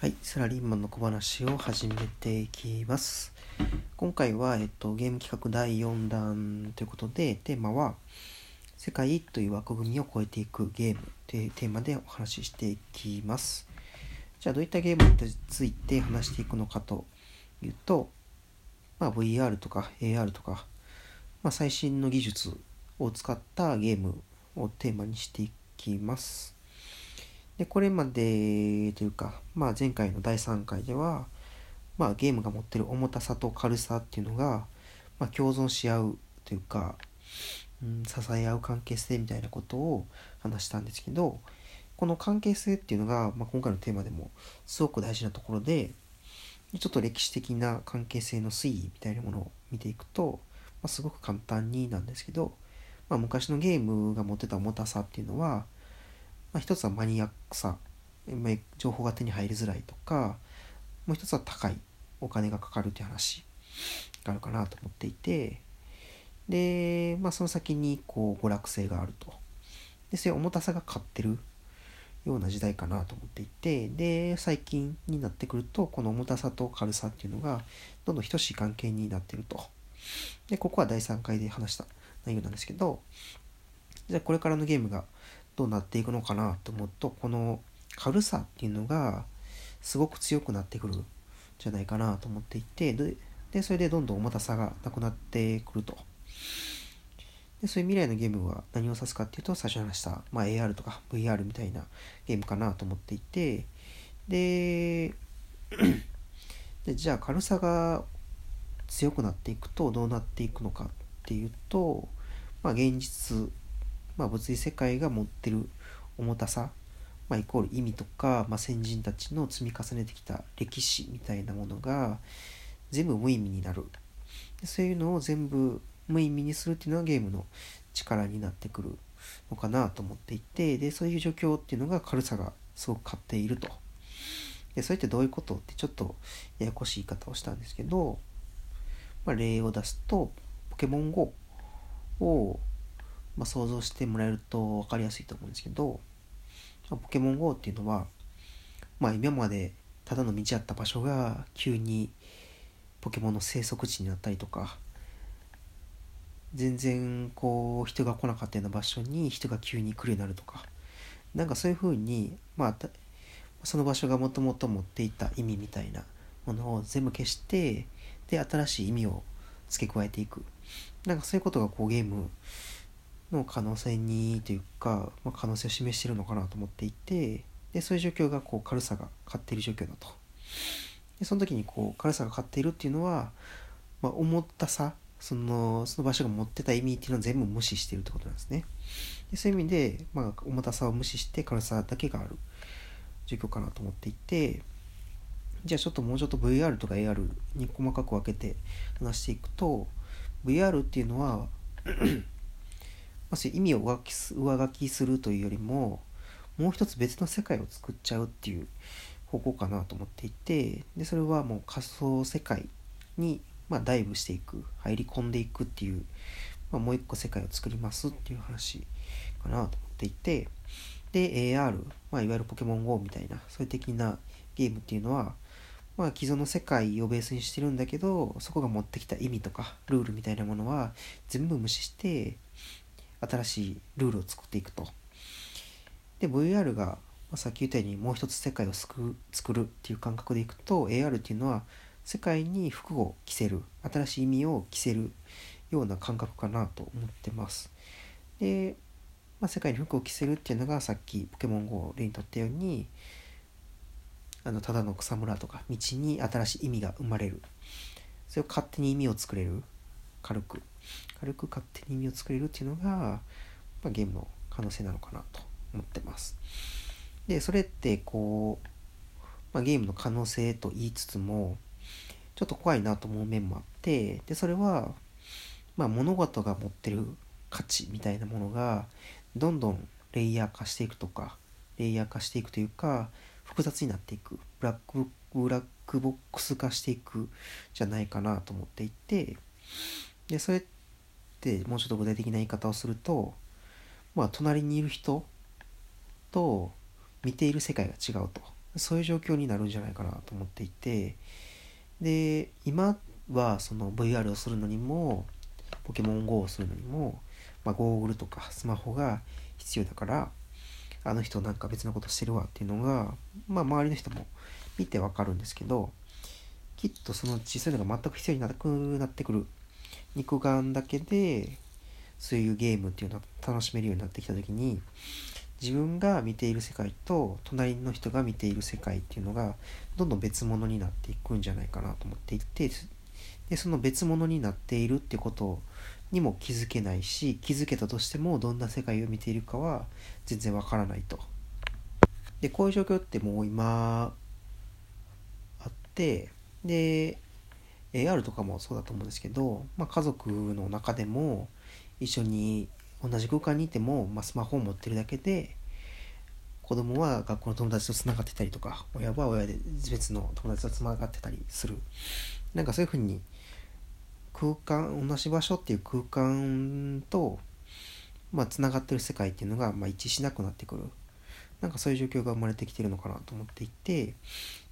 はい、サラリーマンの小話を始めていきます。今回は、えっと、ゲーム企画第4弾ということで、テーマは、世界という枠組みを超えていくゲームというテーマでお話ししていきます。じゃあ、どういったゲームについて話していくのかというと、まあ、VR とか AR とか、まあ、最新の技術を使ったゲームをテーマにしていきます。で、これまでというか、まあ前回の第3回では、まあゲームが持ってる重たさと軽さっていうのが、まあ共存し合うというか、うん、支え合う関係性みたいなことを話したんですけど、この関係性っていうのが、まあ、今回のテーマでもすごく大事なところで、ちょっと歴史的な関係性の推移みたいなものを見ていくと、まあ、すごく簡単になんですけど、まあ、昔のゲームが持ってた重たさっていうのは、まあ、一つはマニアックさ、情報が手に入りづらいとか、もう一つは高いお金がかかるという話があるかなと思っていて、で、まあ、その先にこう娯楽性があると。で、そういう重たさが勝ってるような時代かなと思っていて、で、最近になってくると、この重たさと軽さっていうのが、どんどん等しい関係になってると。で、ここは第3回で話した内容なんですけど、じゃあこれからのゲームがどうなっていくのかなと思うとこの軽さっていうのがすごく強くなってくるんじゃないかなと思っていてでそれでどんどん重たさがなくなってくると。でそういう未来のゲームは何を指すかっていうと最初話した、まあ、AR とか VR みたいなゲームかなと思っていてで でじゃあ軽さが強くなっていくとどうなっていくのかっていうと、まあ、現実まあ、物理世界が持ってる重たさ、まあ、イコール意味とか、まあ、先人たちの積み重ねてきた歴史みたいなものが全部無意味になる。そういうのを全部無意味にするっていうのはゲームの力になってくるのかなと思っていてでそういう状況っていうのが軽さがすごく勝っていると。でそれってどういうことってちょっとややこしい言い方をしたんですけど、まあ、例を出すとポケモン GO をまあ、想像してもらえると分かりやすいと思うんですけど、ポケモン GO っていうのは、まあ、今までただの道あった場所が急にポケモンの生息地になったりとか全然こう人が来なかったような場所に人が急に来るようになるとかなんかそういうふうに、まあ、その場所がもともと持っていた意味みたいなものを全部消してで新しい意味を付け加えていく。なんかそういうことがこうゲームの可能性にというか、まあ、可能性を示してるのかなと思っていてでそういう状況がこう軽さが勝っている状況だと。でその時にこう軽さが勝っているっていうのは、まあ、重たさそのその場所が持ってた意味っていうのを全部無視してるってことなんですね。でそういう意味で、まあ、重たさを無視して軽さだけがある状況かなと思っていてじゃあちょっともうちょっと VR とか AR に細かく分けて話していくと VR っていうのはまあ、意味を上書きするというよりももう一つ別の世界を作っちゃうっていう方向かなと思っていてでそれはもう仮想世界に、まあ、ダイブしていく入り込んでいくっていう、まあ、もう一個世界を作りますっていう話かなと思っていてで AR、まあ、いわゆるポケモン GO みたいなそういう的なゲームっていうのはまあ、既存の世界をベースにしてるんだけどそこが持ってきた意味とかルールみたいなものは全部無視して新しいルールを作っていくと。で VR が、まあ、さっき言ったようにもう一つ世界を救う作るっていう感覚でいくと AR っていうのは世界に服を着せる新しい意味を着せるような感覚かなと思ってます。で、まあ、世界に服を着せるっていうのがさっきポケモン GO を例にとったようにあのただの草むらとか道に新しい意味が生まれるそれを勝手に意味を作れる軽く軽く勝手に意味を作れるっていうのが、まあ、ゲームの可能性なのかなと思ってます。でそれってこう、まあ、ゲームの可能性と言いつつもちょっと怖いなと思う面もあってでそれは、まあ、物事が持ってる価値みたいなものがどんどんレイヤー化していくとかレイヤー化していくというか複雑になっていく。ブラックブラックボックス化していくじゃないかなと思っていてでそれってもうちょっと具体的な言い方をするとまあ隣にいる人と見ている世界が違うと。そういう状況になるんじゃないかなと思っていて。で今はその VR をするのにもポケモン GO をするのにも、まあ、ゴーグルとかスマホが必要だからあの人なんか別のことしてるわっていうのが、まあ、周りの人も見てわかるんですけどきっとそのうちそういのが全く必要になくなってくる肉眼だけでそういうゲームっていうのを楽しめるようになってきた時に自分が見ている世界と隣の人が見ている世界っていうのがどんどん別物になっていくんじゃないかなと思っていてでその別物になっているってことにも気づけないし気づけたとしてもどんな世界を見ているかは全然わからないと。でこういう状況ってもう今あってで AR とかもそうだと思うんですけど、まあ、家族の中でも一緒に同じ空間にいても、まあ、スマホを持ってるだけで子供は学校の友達とつながってたりとか親は親で別の友達とつながってたりする。なんかそういうふうに空間同じ場所っていう空間とまあつながってる世界っていうのが、まあ、一致しなくなってくる。なんかそういう状況が生まれてきてるのかなと思っていて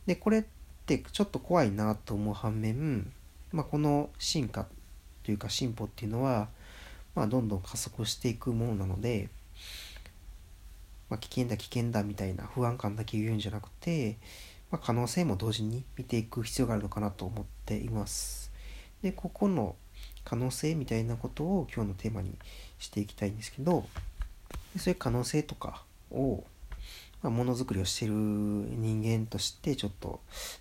でこれっってちょっと怖いなと思う反面、まあ、この進化というか進歩っていうのはまあ、どんどん加速していくものなので、まあ、危険だ危険だみたいな不安感だけ言うんじゃなくて、まあ、可能性も同時に見ていく必要があるのかなと思っています。でここの可能性みたいなことを今日のテーマにしていきたいんですけどそういう可能性とかをまあ、ものづくりをしてる人としてちょっと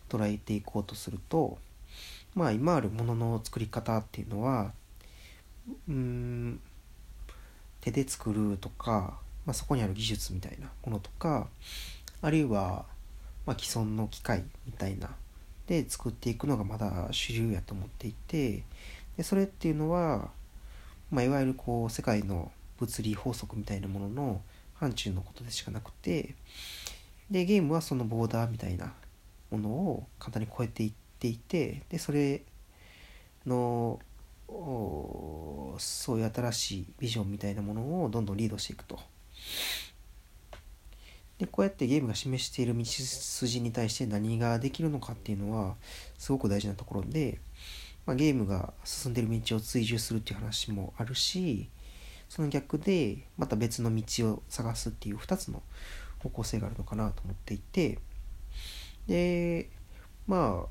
捉えていこうとするとまあ今あるものの作り方っていうのはうん手で作るとか、まあ、そこにある技術みたいなものとかあるいは、まあ、既存の機械みたいなで作っていくのがまだ主流やと思っていてでそれっていうのは、まあ、いわゆるこう世界の物理法則みたいなものの範疇のことでしかなくてでゲームはそのボーダーみたいなものを簡単に超えていっていてでそれのそういう新しいビジョンみたいなものをどんどんリードしていくと。でこうやってゲームが示している道筋に対して何ができるのかっていうのはすごく大事なところで、まあ、ゲームが進んでる道を追従するっていう話もあるしその逆でまた別の道を探すっていう2つの方向性があるのかなと思っていてでまあ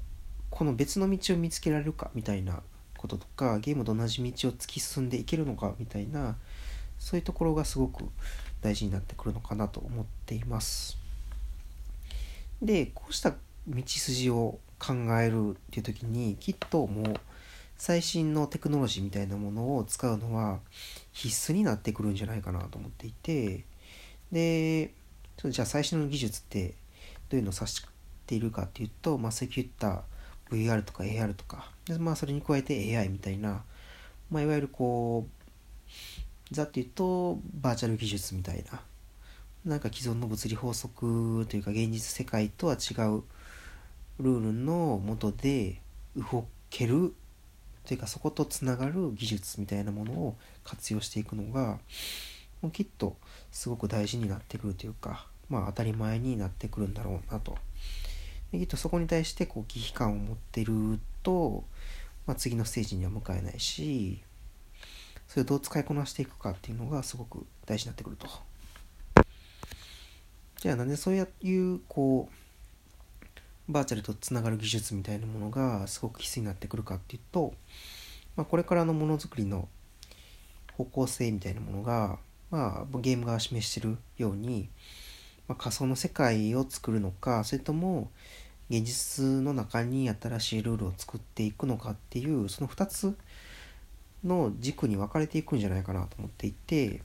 この別の道を見つけられるかみたいなこととかゲームと同じ道を突き進んでいけるのかみたいなそういうところがすごく大事になってくるのかなと思っています。でこうした道筋を考えるっていう時にきっともう最新のテクノロジーみたいなものを使うのは必須になってくるんじゃないかなと思っていてでとじゃあ最新の技術ってどういうのを指しているかっていうと、まあ、さっき言った VR とか AR とか。で、まあ、それに加えて AI みたいな、まあ、いわゆるこうざっと言うとバーチャル技術みたいな。なんか既存の物理法則というか現実世界とは違うルールのもとで動けるというかそことつながる技術みたいなものを活用していくのがもうきっとすごく大事になってくるというか。まあ当たり前になってくるんだろうなときっとそこに対してこう危機感を持ってると、まあ、次のステージには向かえないしそれをどう使いこなしていくかっていうのがすごく大事になってくると。じゃあなんでそういうこうバーチャルとつながる技術みたいなものがすごく必須になってくるかっていうと、まあ、これからのものづくりの方向性みたいなものが、まあ、ゲームが示してるように、まあ、仮想の世界を作るのかそれとも現実の中に新しいルールを作っていくのかっていうその2つの軸に分かれていくんじゃないかなと思っていて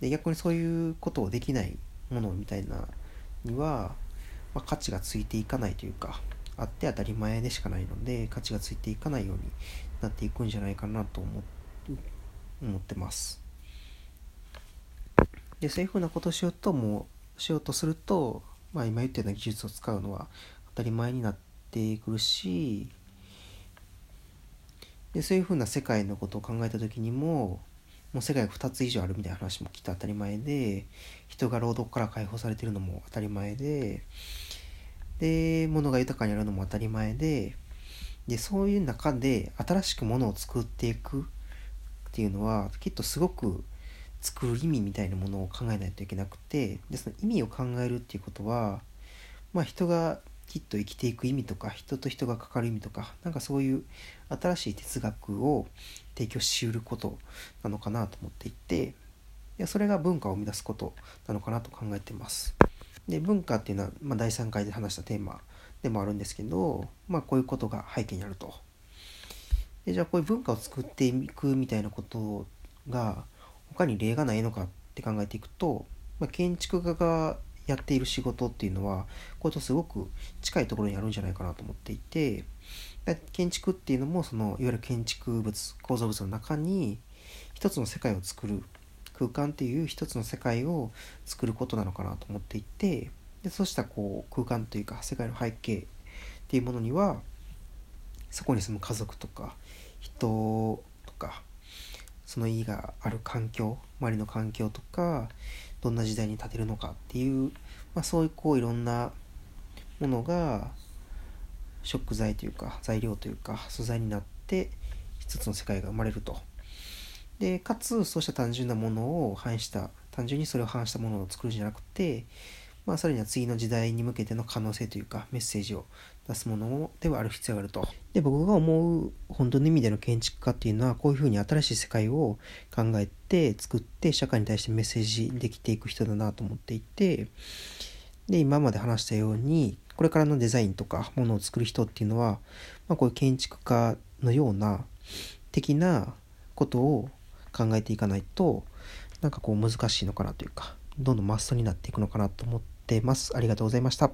で逆にそういうことをできないものみたいなには、まあ、価値がついていかないというかあって当たり前でしかないので価値がついていかないようになっていくんじゃないかなと思ってます。でそういうふうなことをしようともしようとすると、まあ、今言ったような技術を使うのは当たり前になってくるしでそういうふうな世界のことを考えた時にももう世界が2つ以上あるみたいな話もきっと当たり前で人が労働から解放されてるのも当たり前でで物が豊かになるのも当たり前ででそういう中で新しくものを作っていくっていうのはきっとすごく作る意味みたいなものを考えないといけなくてでその意味を考えるっていうことはまあ人がきっと生きていく意味とか人と人が関わる意味とかなんかそういう新しい哲学を提供しうることなのかなと思っていてでそれが文化を生み出すことなのかなと考えています。で文化っていうのは、まあ、第3回で話したテーマでもあるんですけど、まあ、こういうことが背景にあると。でじゃあこういう文化を作っていくみたいなことが他に例がないのかって考えていくと、まあ、建築家がやっている仕事っていうのはこれとすごく近いところにあるんじゃないかなと思っていて建築っていうのもそのいわゆる建築物構造物の中に一つの世界を作る空間っていう一つの世界を作ることなのかなと思っていてでそうしたこう空間というか世界の背景っていうものにはそこに住む家族とか人とかその意がある環境周りの環境とかどんな時代に立てるのかっていう、まあ、そういうこういろんなものが食材というか材料というか素材になって一つの世界が生まれると。でかつそうした単純なものを反した単純にそれを反したものを作るんじゃなくてまあ、さらには次の時代に向けての可能性というかメッセージを出すものではある必要があると。で僕が思う本当の意味での建築家っていうのはこういうふうに新しい世界を考えて作って社会に対してメッセージできていく人だなと思っていてで今まで話したようにこれからのデザインとかものを作る人っていうのは、まあ、こういう建築家のような的なことを考えていかないとなんかこう難しいのかなというかどんどんマストになっていくのかなと思ってってます。ありがとうございました。